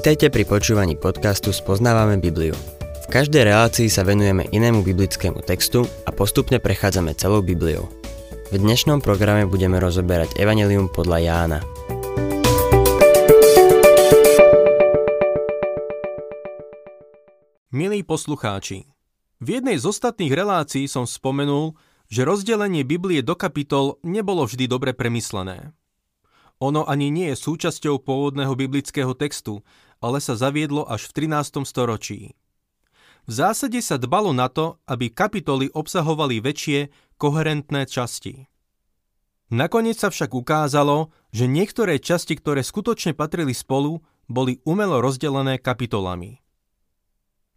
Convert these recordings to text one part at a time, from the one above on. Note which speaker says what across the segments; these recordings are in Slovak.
Speaker 1: Vitajte pri počúvaní podcastu Spoznávame Bibliu. V každej relácii sa venujeme inému biblickému textu a postupne prechádzame celou Bibliou. V dnešnom programe budeme rozoberať Evangelium podľa Jána.
Speaker 2: Milí poslucháči, v jednej z ostatných relácií som spomenul, že rozdelenie Biblie do kapitol nebolo vždy dobre premyslené. Ono ani nie je súčasťou pôvodného biblického textu, ale sa zaviedlo až v 13. storočí. V zásade sa dbalo na to, aby kapitoly obsahovali väčšie, koherentné časti. Nakoniec sa však ukázalo, že niektoré časti, ktoré skutočne patrili spolu, boli umelo rozdelené kapitolami.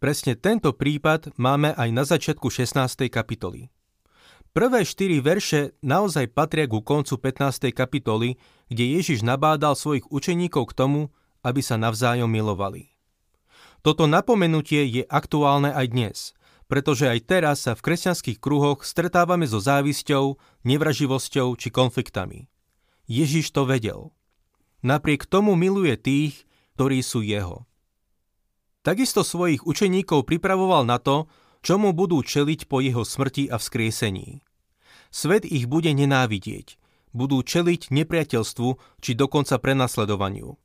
Speaker 2: Presne tento prípad máme aj na začiatku 16. kapitoly. Prvé štyri verše naozaj patria ku koncu 15. kapitoly, kde Ježiš nabádal svojich učeníkov k tomu, aby sa navzájom milovali. Toto napomenutie je aktuálne aj dnes, pretože aj teraz sa v kresťanských kruhoch stretávame so závisťou, nevraživosťou či konfliktami. Ježiš to vedel. Napriek tomu miluje tých, ktorí sú jeho. Takisto svojich učeníkov pripravoval na to, čomu budú čeliť po jeho smrti a vzkriesení. Svet ich bude nenávidieť, budú čeliť nepriateľstvu či dokonca prenasledovaniu.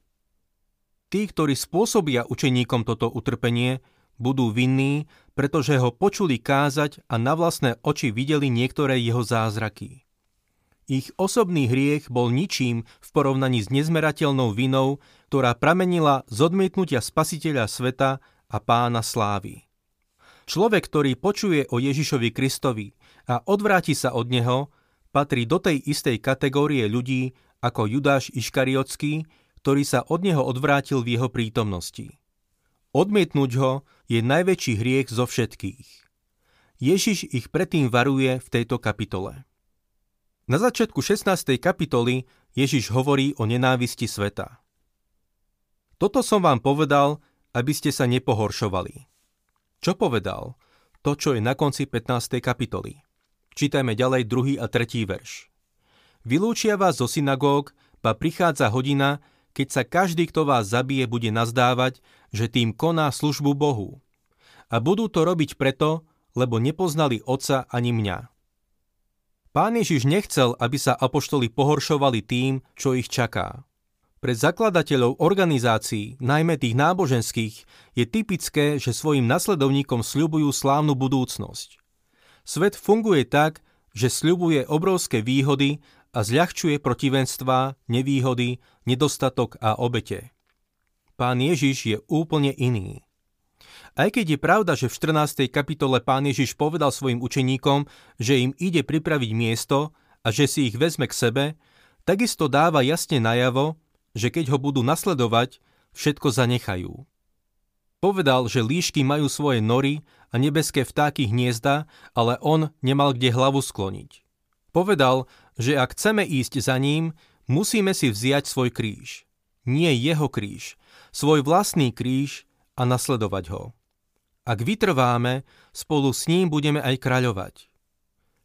Speaker 2: Tí, ktorí spôsobia učeníkom toto utrpenie, budú vinní, pretože ho počuli kázať a na vlastné oči videli niektoré jeho zázraky. Ich osobný hriech bol ničím v porovnaní s nezmerateľnou vinou, ktorá pramenila z odmietnutia spasiteľa sveta a pána slávy. Človek, ktorý počuje o Ježišovi Kristovi a odvráti sa od neho, patrí do tej istej kategórie ľudí ako Judáš Iškariotský, ktorý sa od neho odvrátil v jeho prítomnosti. Odmietnúť ho je najväčší hriech zo všetkých. Ježiš ich predtým varuje v tejto kapitole. Na začiatku 16. kapitoly Ježiš hovorí o nenávisti sveta. Toto som vám povedal, aby ste sa nepohoršovali. Čo povedal? To, čo je na konci 15. kapitoly. Čítajme ďalej druhý a tretí verš. Vylúčia vás zo synagóg, pa prichádza hodina, keď sa každý, kto vás zabije, bude nazdávať, že tým koná službu Bohu. A budú to robiť preto, lebo nepoznali Otca ani mňa. Pán Ježiš nechcel, aby sa apoštoli pohoršovali tým, čo ich čaká. Pre zakladateľov organizácií, najmä tých náboženských, je typické, že svojim nasledovníkom sľubujú slávnu budúcnosť. Svet funguje tak, že sľubuje obrovské výhody a zľahčuje protivenstva, nevýhody, nedostatok a obete. Pán Ježiš je úplne iný. Aj keď je pravda, že v 14. kapitole pán Ježiš povedal svojim učeníkom, že im ide pripraviť miesto a že si ich vezme k sebe, takisto dáva jasne najavo, že keď ho budú nasledovať, všetko zanechajú. Povedal, že líšky majú svoje nory a nebeské vtáky hniezda, ale on nemal kde hlavu skloniť. Povedal, že ak chceme ísť za ním, musíme si vziať svoj kríž. Nie jeho kríž, svoj vlastný kríž a nasledovať ho. Ak vytrváme, spolu s ním budeme aj kráľovať.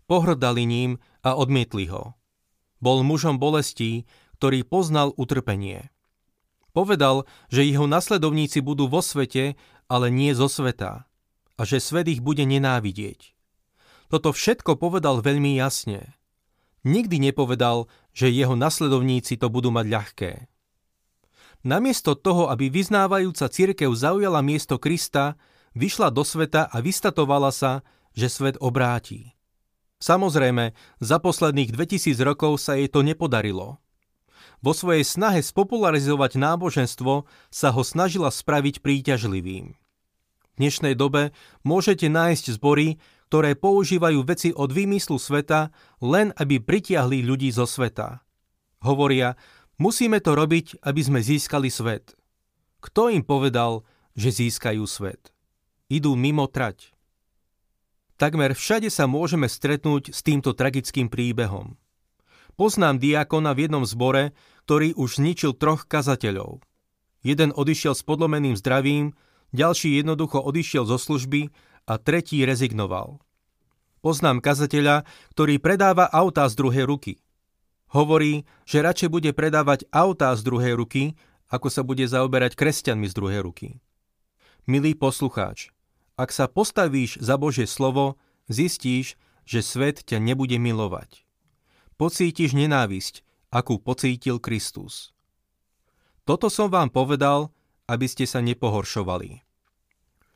Speaker 2: Pohrdali ním a odmietli ho. Bol mužom bolestí, ktorý poznal utrpenie. Povedal, že jeho nasledovníci budú vo svete, ale nie zo sveta a že svet ich bude nenávidieť. Toto všetko povedal veľmi jasne. Nikdy nepovedal, že jeho nasledovníci to budú mať ľahké. Namiesto toho, aby vyznávajúca cirkev zaujala miesto Krista, vyšla do sveta a vystatovala sa, že svet obráti. Samozrejme, za posledných 2000 rokov sa jej to nepodarilo. Vo svojej snahe spopularizovať náboženstvo sa ho snažila spraviť príťažlivým. V dnešnej dobe môžete nájsť zbory, ktoré používajú veci od výmyslu sveta len aby pritiahli ľudí zo sveta. Hovoria, musíme to robiť, aby sme získali svet. Kto im povedal, že získajú svet? Idú mimo trať. Takmer všade sa môžeme stretnúť s týmto tragickým príbehom. Poznám diakona v jednom zbore, ktorý už zničil troch kazateľov. Jeden odišiel s podlomeným zdravím, ďalší jednoducho odišiel zo služby a tretí rezignoval. Poznám kazateľa, ktorý predáva autá z druhej ruky. Hovorí, že radšej bude predávať autá z druhej ruky, ako sa bude zaoberať kresťanmi z druhej ruky. Milý poslucháč, ak sa postavíš za Božie slovo, zistíš, že svet ťa nebude milovať. Pocítiš nenávisť, akú pocítil Kristus. Toto som vám povedal, aby ste sa nepohoršovali.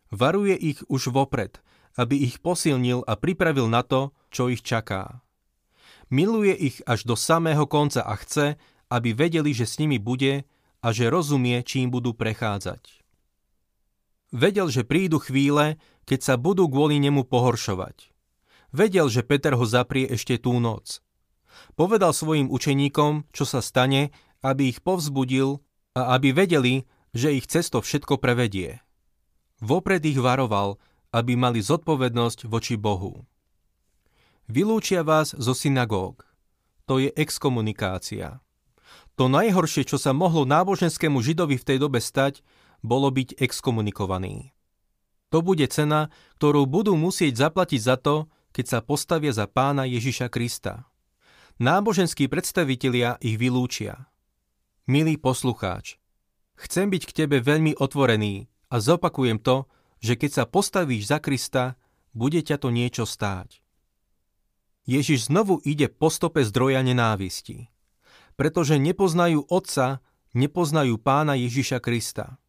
Speaker 2: Varuje ich už vopred, aby ich posilnil a pripravil na to, čo ich čaká. Miluje ich až do samého konca a chce, aby vedeli, že s nimi bude a že rozumie, čím budú prechádzať. Vedel, že prídu chvíle, keď sa budú kvôli nemu pohoršovať. Vedel, že Peter ho zaprie ešte tú noc. Povedal svojim učeníkom, čo sa stane, aby ich povzbudil a aby vedeli, že ich cesto všetko prevedie. Vopred ich varoval, aby mali zodpovednosť voči Bohu. Vylúčia vás zo synagóg. To je exkomunikácia. To najhoršie, čo sa mohlo náboženskému židovi v tej dobe stať, bolo byť exkomunikovaný. To bude cena, ktorú budú musieť zaplatiť za to, keď sa postavia za pána Ježiša Krista. Náboženskí predstavitelia ich vylúčia. Milý poslucháč, chcem byť k tebe veľmi otvorený a zopakujem to, že keď sa postavíš za Krista, bude ťa to niečo stáť. Ježiš znovu ide po stope zdroja nenávisti. Pretože nepoznajú Otca, nepoznajú pána Ježiša Krista.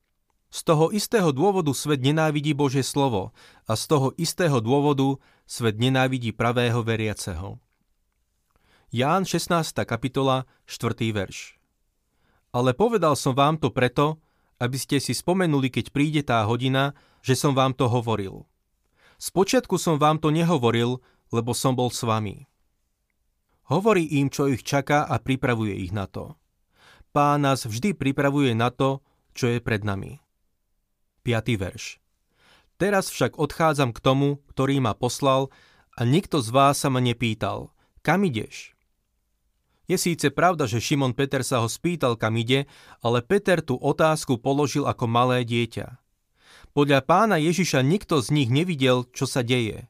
Speaker 2: Z toho istého dôvodu svet nenávidí Božie slovo a z toho istého dôvodu svet nenávidí pravého veriaceho. Ján 16. kapitola 4. verš Ale povedal som vám to preto, aby ste si spomenuli, keď príde tá hodina, že som vám to hovoril. Spočiatku som vám to nehovoril, lebo som bol s vami. Hovorí im, čo ich čaká a pripravuje ich na to. Pán nás vždy pripravuje na to, čo je pred nami. 5. verš. Teraz však odchádzam k tomu, ktorý ma poslal a nikto z vás sa ma nepýtal, kam ideš? Je síce pravda, že Šimon Peter sa ho spýtal, kam ide, ale Peter tú otázku položil ako malé dieťa. Podľa pána Ježiša nikto z nich nevidel, čo sa deje.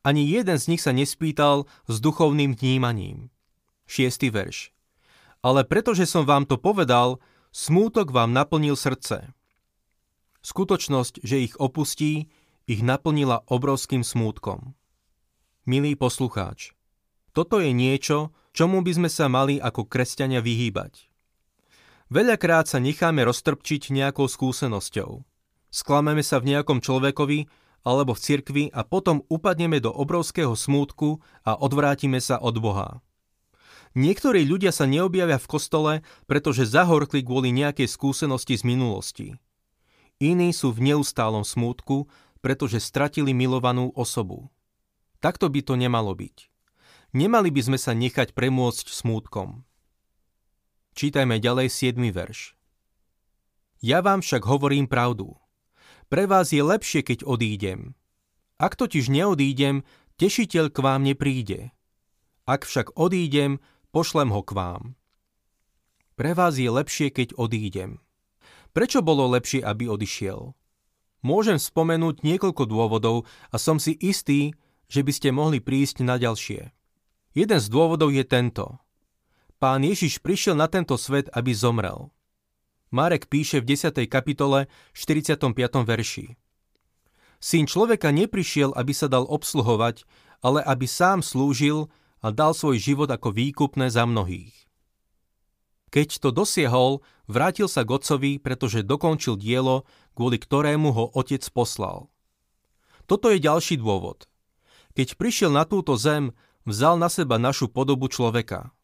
Speaker 2: Ani jeden z nich sa nespýtal s duchovným vnímaním. 6. verš. Ale pretože som vám to povedal, smútok vám naplnil srdce. Skutočnosť, že ich opustí, ich naplnila obrovským smútkom. Milý poslucháč, toto je niečo, čomu by sme sa mali ako kresťania vyhýbať. Veľakrát sa necháme roztrpčiť nejakou skúsenosťou. Sklameme sa v nejakom človekovi alebo v cirkvi a potom upadneme do obrovského smútku a odvrátime sa od Boha. Niektorí ľudia sa neobjavia v kostole, pretože zahorkli kvôli nejakej skúsenosti z minulosti. Iní sú v neustálom smútku, pretože stratili milovanú osobu. Takto by to nemalo byť. Nemali by sme sa nechať premôcť smútkom. Čítajme ďalej 7. verš. Ja vám však hovorím pravdu. Pre vás je lepšie, keď odídem. Ak totiž neodídem, tešiteľ k vám nepríde. Ak však odídem, pošlem ho k vám. Pre vás je lepšie, keď odídem. Prečo bolo lepšie, aby odišiel? Môžem spomenúť niekoľko dôvodov a som si istý, že by ste mohli prísť na ďalšie. Jeden z dôvodov je tento. Pán Ježiš prišiel na tento svet, aby zomrel. Marek píše v 10. kapitole 45. verši. Syn človeka neprišiel, aby sa dal obsluhovať, ale aby sám slúžil a dal svoj život ako výkupné za mnohých. Keď to dosiahol, vrátil sa k otcovi, pretože dokončil dielo, kvôli ktorému ho otec poslal. Toto je ďalší dôvod. Keď prišiel na túto zem, vzal na seba našu podobu človeka.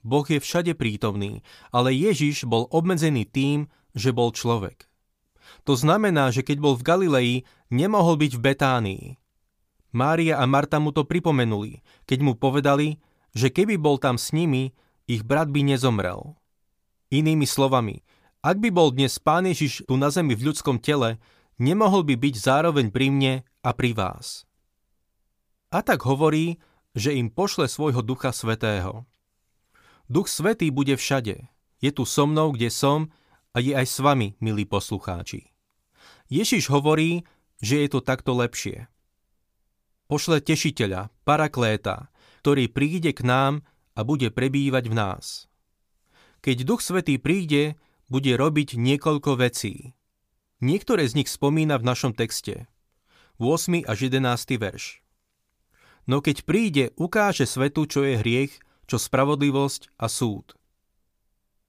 Speaker 2: Boh je všade prítomný, ale Ježiš bol obmedzený tým, že bol človek. To znamená, že keď bol v Galilei, nemohol byť v Betánii. Mária a Marta mu to pripomenuli, keď mu povedali, že keby bol tam s nimi, ich brat by nezomrel. Inými slovami, ak by bol dnes Pán Ježiš tu na zemi v ľudskom tele, nemohol by byť zároveň pri mne a pri vás. A tak hovorí, že im pošle svojho Ducha Svetého. Duch Svetý bude všade. Je tu so mnou, kde som a je aj s vami, milí poslucháči. Ježiš hovorí, že je to takto lepšie. Pošle tešiteľa, parakléta, ktorý príde k nám a bude prebývať v nás. Keď Duch Svetý príde, bude robiť niekoľko vecí. Niektoré z nich spomína v našom texte. 8. až 11. verš. No keď príde, ukáže svetu, čo je hriech, čo spravodlivosť a súd.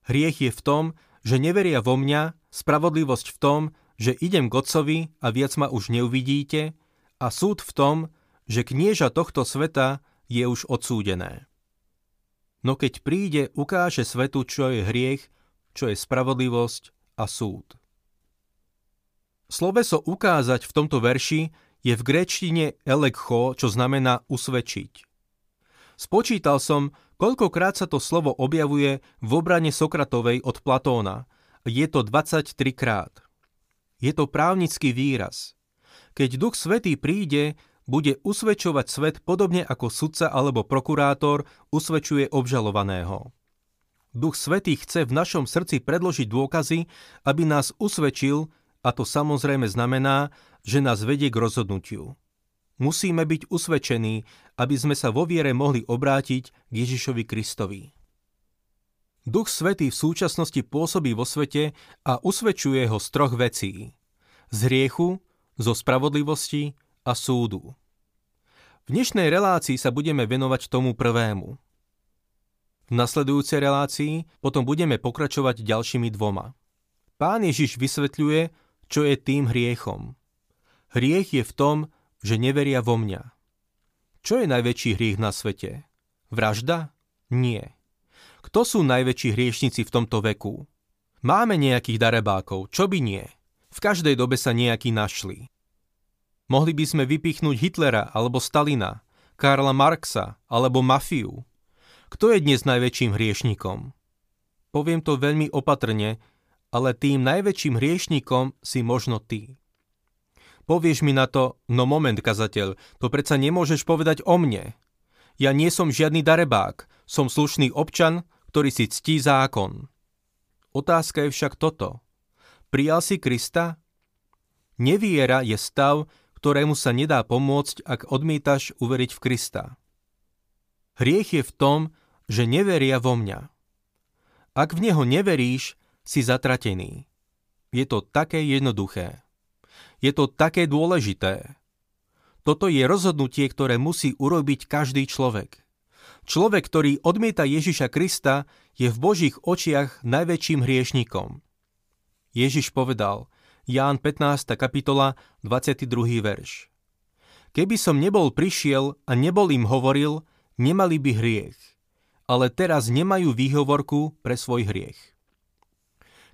Speaker 2: Hriech je v tom, že neveria vo mňa, spravodlivosť v tom, že idem k Otcovi a viac ma už neuvidíte, a súd v tom, že knieža tohto sveta je už odsúdené. No keď príde, ukáže svetu, čo je hriech, čo je spravodlivosť a súd. Sloveso ukázať v tomto verši je v gréčtine elekcho, čo znamená usvedčiť. Spočítal som, koľkokrát sa to slovo objavuje v obrane Sokratovej od Platóna. Je to 23 krát. Je to právnický výraz. Keď Duch Svetý príde, bude usvedčovať svet podobne ako sudca alebo prokurátor usvedčuje obžalovaného. Duch Svetý chce v našom srdci predložiť dôkazy, aby nás usvedčil, a to samozrejme znamená, že nás vedie k rozhodnutiu. Musíme byť usvedčení, aby sme sa vo viere mohli obrátiť k Ježišovi Kristovi. Duch Svetý v súčasnosti pôsobí vo svete a usvedčuje ho z troch vecí. Z hriechu, zo spravodlivosti a súdu. V dnešnej relácii sa budeme venovať tomu prvému. V nasledujúcej relácii potom budeme pokračovať ďalšími dvoma. Pán Ježiš vysvetľuje, čo je tým hriechom. Hriech je v tom, že neveria vo mňa. Čo je najväčší hriech na svete? Vražda? Nie. Kto sú najväčší hriešnici v tomto veku? Máme nejakých darebákov, čo by nie? V každej dobe sa nejakí našli. Mohli by sme vypichnúť Hitlera alebo Stalina, Karla Marxa alebo mafiu. Kto je dnes najväčším hriešnikom? Poviem to veľmi opatrne, ale tým najväčším hriešnikom si možno ty. Povieš mi na to, no moment, kazateľ, to predsa nemôžeš povedať o mne. Ja nie som žiadny darebák, som slušný občan, ktorý si ctí zákon. Otázka je však toto. Prijal si Krista? Neviera je stav, ktorému sa nedá pomôcť, ak odmietaš uveriť v Krista. Hriech je v tom, že neveria vo mňa. Ak v Neho neveríš, si zatratený. Je to také jednoduché. Je to také dôležité. Toto je rozhodnutie, ktoré musí urobiť každý človek. Človek, ktorý odmieta Ježiša Krista, je v Božích očiach najväčším hriešnikom. Ježiš povedal, Ján 15. kapitola, 22. verš. Keby som nebol prišiel a nebol im hovoril, nemali by hriech, ale teraz nemajú výhovorku pre svoj hriech.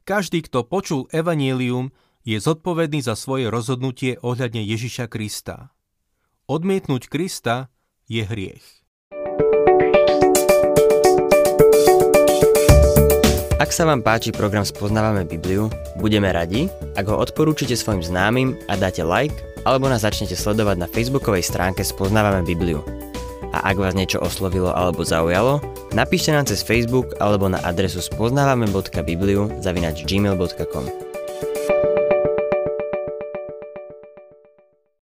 Speaker 2: Každý, kto počul evanielium, je zodpovedný za svoje rozhodnutie ohľadne Ježiša Krista. Odmietnúť Krista je hriech.
Speaker 1: Ak sa vám páči program Spoznávame Bibliu, budeme radi, ak ho odporúčite svojim známym a dáte like, alebo nás začnete sledovať na facebookovej stránke Spoznávame Bibliu. A ak vás niečo oslovilo alebo zaujalo, napíšte nám cez Facebook alebo na adresu spoznávame.bibliu zavinač gmail.com.